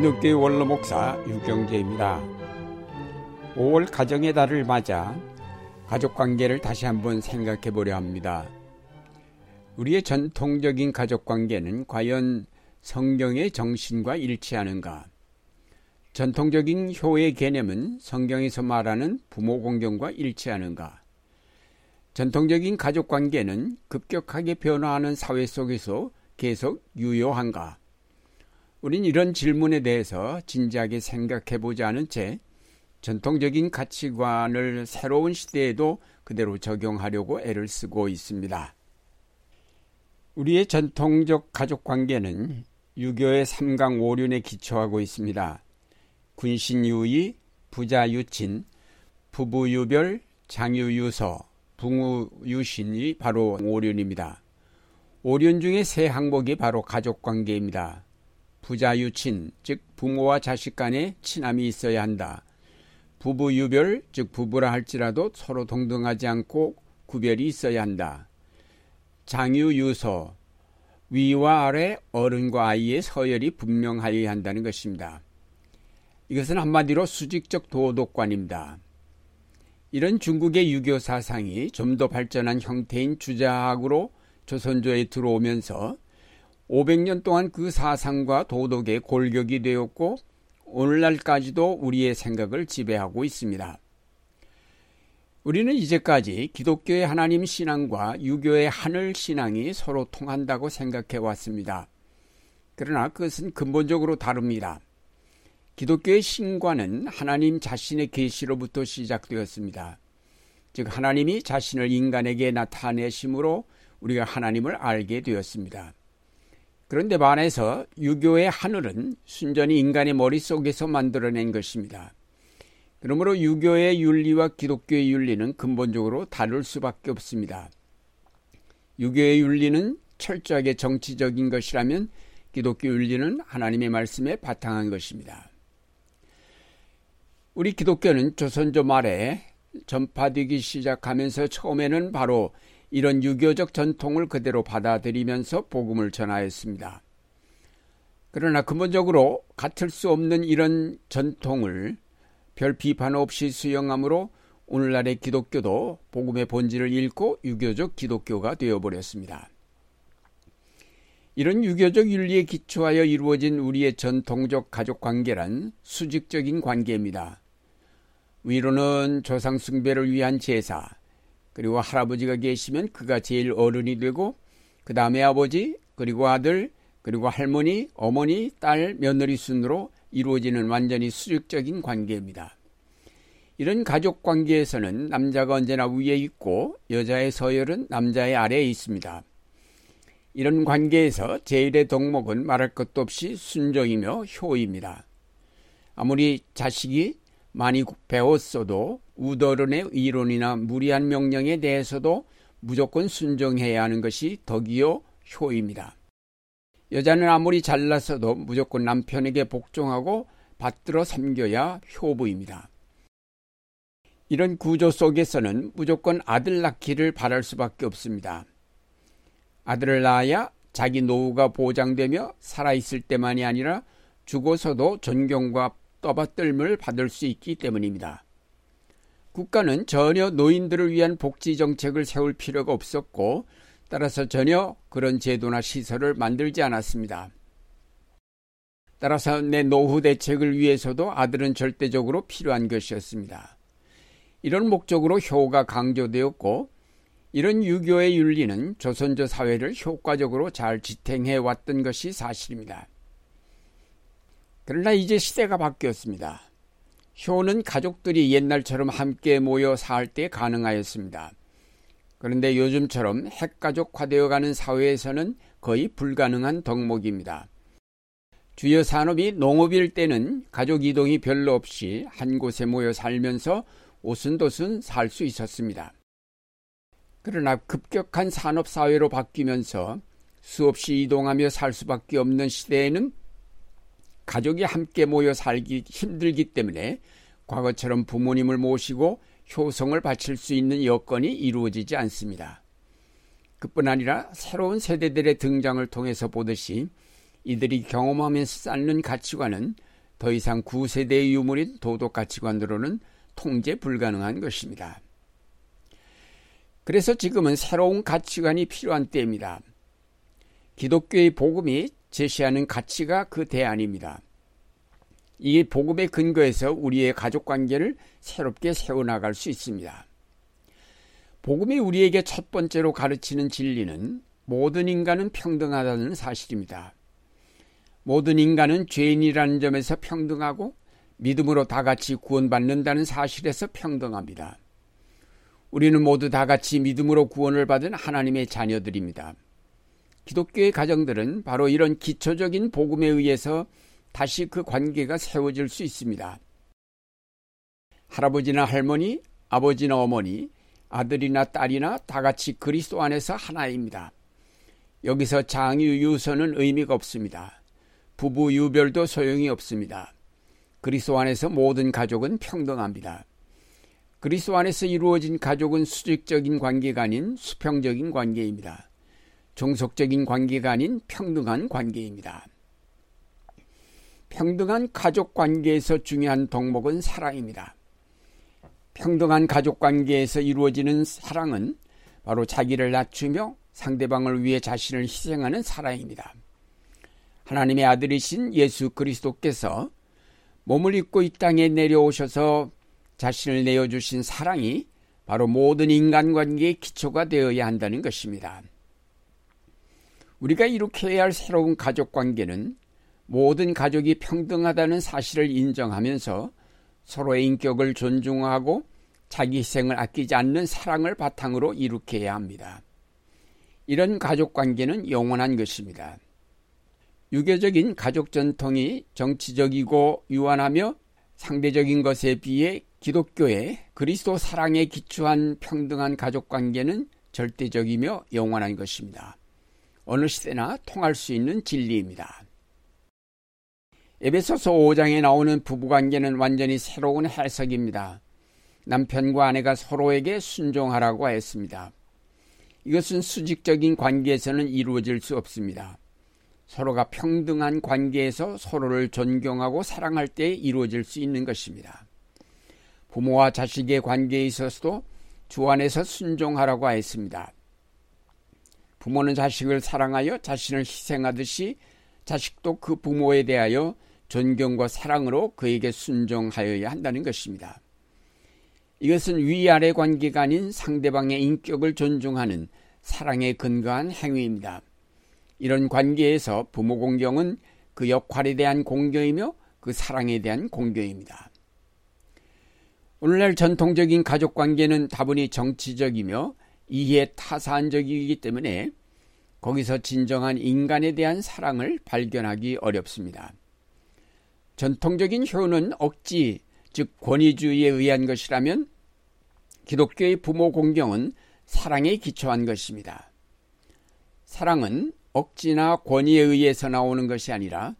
안동교회 원로목사 유경재입니다. 5월 가정의 달을 맞아 가족 관계를 다시 한번 생각해 보려 합니다. 우리의 전통적인 가족 관계는 과연 성경의 정신과 일치하는가? 전통적인 효의 개념은 성경에서 말하는 부모 공경과 일치하는가? 전통적인 가족 관계는 급격하게 변화하는 사회 속에서 계속 유효한가? 우린 이런 질문에 대해서 진지하게 생각해 보지 않은 채 전통적인 가치관을 새로운 시대에도 그대로 적용하려고 애를 쓰고 있습니다. 우리의 전통적 가족 관계는 유교의 삼강 오륜에 기초하고 있습니다. 군신유의, 부자유친, 부부유별, 장유유서, 붕우유신이 바로 오륜입니다. 오륜 중에 세 항목이 바로 가족 관계입니다. 부자 유친, 즉 부모와 자식 간에 친함이 있어야 한다. 부부 유별, 즉 부부라 할지라도 서로 동등하지 않고 구별이 있어야 한다. 장유 유서, 위와 아래 어른과 아이의 서열이 분명하여야 한다는 것입니다. 이것은 한마디로 수직적 도덕관입니다. 이런 중국의 유교 사상이 좀 더 발전한 형태인 주자학으로 조선조에 들어오면서 500년 동안 그 사상과 도덕의 골격이 되었고 오늘날까지도 우리의 생각을 지배하고 있습니다. 우리는 이제까지 기독교의 하나님 신앙과 유교의 하늘 신앙이 서로 통한다고 생각해 왔습니다. 그러나 그것은 근본적으로 다릅니다. 기독교의 신과는 하나님 자신의 계시로부터 시작되었습니다. 즉 하나님이 자신을 인간에게 나타내심으로 우리가 하나님을 알게 되었습니다. 그런데 반해서 유교의 하늘은 순전히 인간의 머릿속에서 만들어낸 것입니다. 그러므로 유교의 윤리와 기독교의 윤리는 근본적으로 다를 수밖에 없습니다. 유교의 윤리는 철저하게 정치적인 것이라면 기독교 윤리는 하나님의 말씀에 바탕한 것입니다. 우리 기독교는 조선조 말에 전파되기 시작하면서 처음에는 바로 이런 유교적 전통을 그대로 받아들이면서 복음을 전하였습니다. 그러나 근본적으로 같을 수 없는 이런 전통을 별 비판 없이 수용함으로 오늘날의 기독교도 복음의 본질을 잃고 유교적 기독교가 되어버렸습니다. 이런 유교적 윤리에 기초하여 이루어진 우리의 전통적 가족 관계란 수직적인 관계입니다. 위로는 조상 숭배를 위한 제사, 그리고 할아버지가 계시면 그가 제일 어른이 되고 그 다음에 아버지 그리고 아들 그리고 할머니 어머니 딸 며느리 순으로 이루어지는 완전히 수직적인 관계입니다. 이런 가족 관계에서는 남자가 언제나 위에 있고 여자의 서열은 남자의 아래에 있습니다. 이런 관계에서 제일의 덕목은 말할 것도 없이 순종이며 효입니다. 아무리 자식이 많이 배웠어도 우더른의 이론이나 무리한 명령에 대해서도 무조건 순종해야 하는 것이 덕이요 효입니다. 여자는 아무리 잘났어도 무조건 남편에게 복종하고 받들어 섬겨야 효부입니다. 이런 구조 속에서는 무조건 아들 낳기를 바랄 수밖에 없습니다. 아들을 낳아야 자기 노후가 보장되며 살아있을 때만이 아니라 죽어서도 존경과 떠받들을 받을 수 있기 때문입니다. 국가는 전혀 노인들을 위한 복지 정책을 세울 필요가 없었고 따라서 전혀 그런 제도나 시설을 만들지 않았습니다. 따라서 내 노후 대책을 위해서도 아들은 절대적으로 필요한 것이었습니다. 이런 목적으로 효가 강조되었고 이런 유교의 윤리는 조선조 사회를 효과적으로 잘 지탱해 왔던 것이 사실입니다. 그러나 이제 시대가 바뀌었습니다. 효는 가족들이 옛날처럼 함께 모여 살 때 가능하였습니다. 그런데 요즘처럼 핵가족화되어 가는 사회에서는 거의 불가능한 덕목입니다. 주요 산업이 농업일 때는 가족 이동이 별로 없이 한 곳에 모여 살면서 오순도순 살 수 있었습니다. 그러나 급격한 산업사회로 바뀌면서 수없이 이동하며 살 수밖에 없는 시대에는 가족이 함께 모여 살기 힘들기 때문에 과거처럼 부모님을 모시고 효성을 바칠 수 있는 여건이 이루어지지 않습니다. 그뿐 아니라 새로운 세대들의 등장을 통해서 보듯이 이들이 경험하면서 쌓는 가치관은 더 이상 구세대의 유물인 도덕 가치관으로는 통제 불가능한 것입니다. 그래서 지금은 새로운 가치관이 필요한 때입니다. 기독교의 복음이 제시하는 가치가 그 대안입니다. 이 복음의 근거에서 우리의 가족 관계를 새롭게 세워나갈 수 있습니다. 복음이 우리에게 첫 번째로 가르치는 진리는 모든 인간은 평등하다는 사실입니다. 모든 인간은 죄인이라는 점에서 평등하고 믿음으로 다 같이 구원받는다는 사실에서 평등합니다. 우리는 모두 다 같이 믿음으로 구원을 받은 하나님의 자녀들입니다. 기독교의 가정들은 바로 이런 기초적인 복음에 의해서 다시 그 관계가 세워질 수 있습니다. 할아버지나 할머니, 아버지나 어머니, 아들이나 딸이나 다 같이 그리스도 안에서 하나입니다. 여기서 장유 유선은 의미가 없습니다. 부부 유별도 소용이 없습니다. 그리스도 안에서 모든 가족은 평등합니다. 그리스도 안에서 이루어진 가족은 수직적인 관계가 아닌 수평적인 관계입니다. 종속적인 관계가 아닌 평등한 관계입니다. 평등한 가족 관계에서 중요한 덕목은 사랑입니다. 평등한 가족 관계에서 이루어지는 사랑은 바로 자기를 낮추며 상대방을 위해 자신을 희생하는 사랑입니다. 하나님의 아들이신 예수 그리스도께서 몸을 입고 이 땅에 내려오셔서 자신을 내어주신 사랑이 바로 모든 인간관계의 기초가 되어야 한다는 것입니다. 우리가 이룩해야 할 새로운 가족 관계는 모든 가족이 평등하다는 사실을 인정하면서 서로의 인격을 존중하고 자기 희생을 아끼지 않는 사랑을 바탕으로 이룩해야 합니다. 이런 가족 관계는 영원한 것입니다. 유교적인 가족 전통이 정치적이고 유한하며 상대적인 것에 비해 기독교의 그리스도 사랑에 기초한 평등한 가족 관계는 절대적이며 영원한 것입니다. 어느 시대나 통할 수 있는 진리입니다. 에베소서 5장에 나오는 부부관계는 완전히 새로운 해석입니다. 남편과 아내가 서로에게 순종하라고 했습니다. 이것은 수직적인 관계에서는 이루어질 수 없습니다. 서로가 평등한 관계에서 서로를 존경하고 사랑할 때 이루어질 수 있는 것입니다. 부모와 자식의 관계에 있어서도 주 안에서 순종하라고 하였습니다. 부모는 자식을 사랑하여 자신을 희생하듯이 자식도 그 부모에 대하여 존경과 사랑으로 그에게 순종하여야 한다는 것입니다. 이것은 위아래 관계가 아닌 상대방의 인격을 존중하는 사랑에 근거한 행위입니다. 이런 관계에서 부모 공경은 그 역할에 대한 공경이며 그 사랑에 대한 공경입니다. 오늘날 전통적인 가족 관계는 다분히 정치적이며 이해 타산적이기 때문에 거기서 진정한 인간에 대한 사랑을 발견하기 어렵습니다. 전통적인 효는 억지, 즉 권위주의에 의한 것이라면 기독교의 부모 공경은 사랑에 기초한 것입니다. 사랑은 억지나 권위에 의해서 나오는 것이 아니라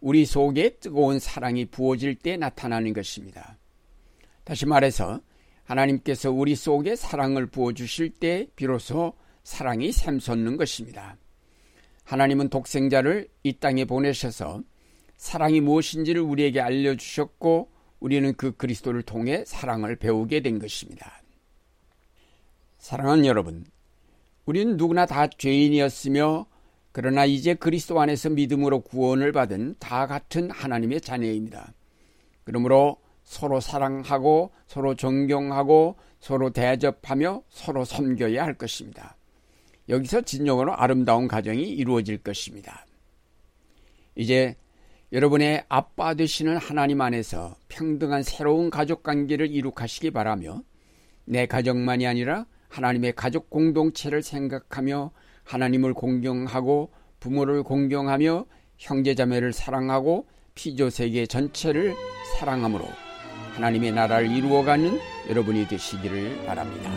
우리 속에 뜨거운 사랑이 부어질 때 나타나는 것입니다. 다시 말해서 하나님께서 우리 속에 사랑을 부어주실 때 비로소 사랑이 샘솟는 것입니다. 하나님은 독생자를 이 땅에 보내셔서 사랑이 무엇인지를 우리에게 알려주셨고 우리는 그 그리스도를 통해 사랑을 배우게 된 것입니다. 사랑하는 여러분, 우리는 누구나 다 죄인이었으며 그러나 이제 그리스도 안에서 믿음으로 구원을 받은 다 같은 하나님의 자녀입니다. 그러므로 서로 사랑하고 서로 존경하고 서로 대접하며 서로 섬겨야 할 것입니다. 여기서 진정으로 아름다운 가정이 이루어질 것입니다. 이제 여러분의 아빠 되시는 하나님 안에서 평등한 새로운 가족 관계를 이룩하시기 바라며 내 가정만이 아니라 하나님의 가족 공동체를 생각하며 하나님을 공경하고 부모를 공경하며 형제자매를 사랑하고 피조 세계 전체를 사랑함으로 하나님의 나라를 이루어가는 여러분이 되시기를 바랍니다.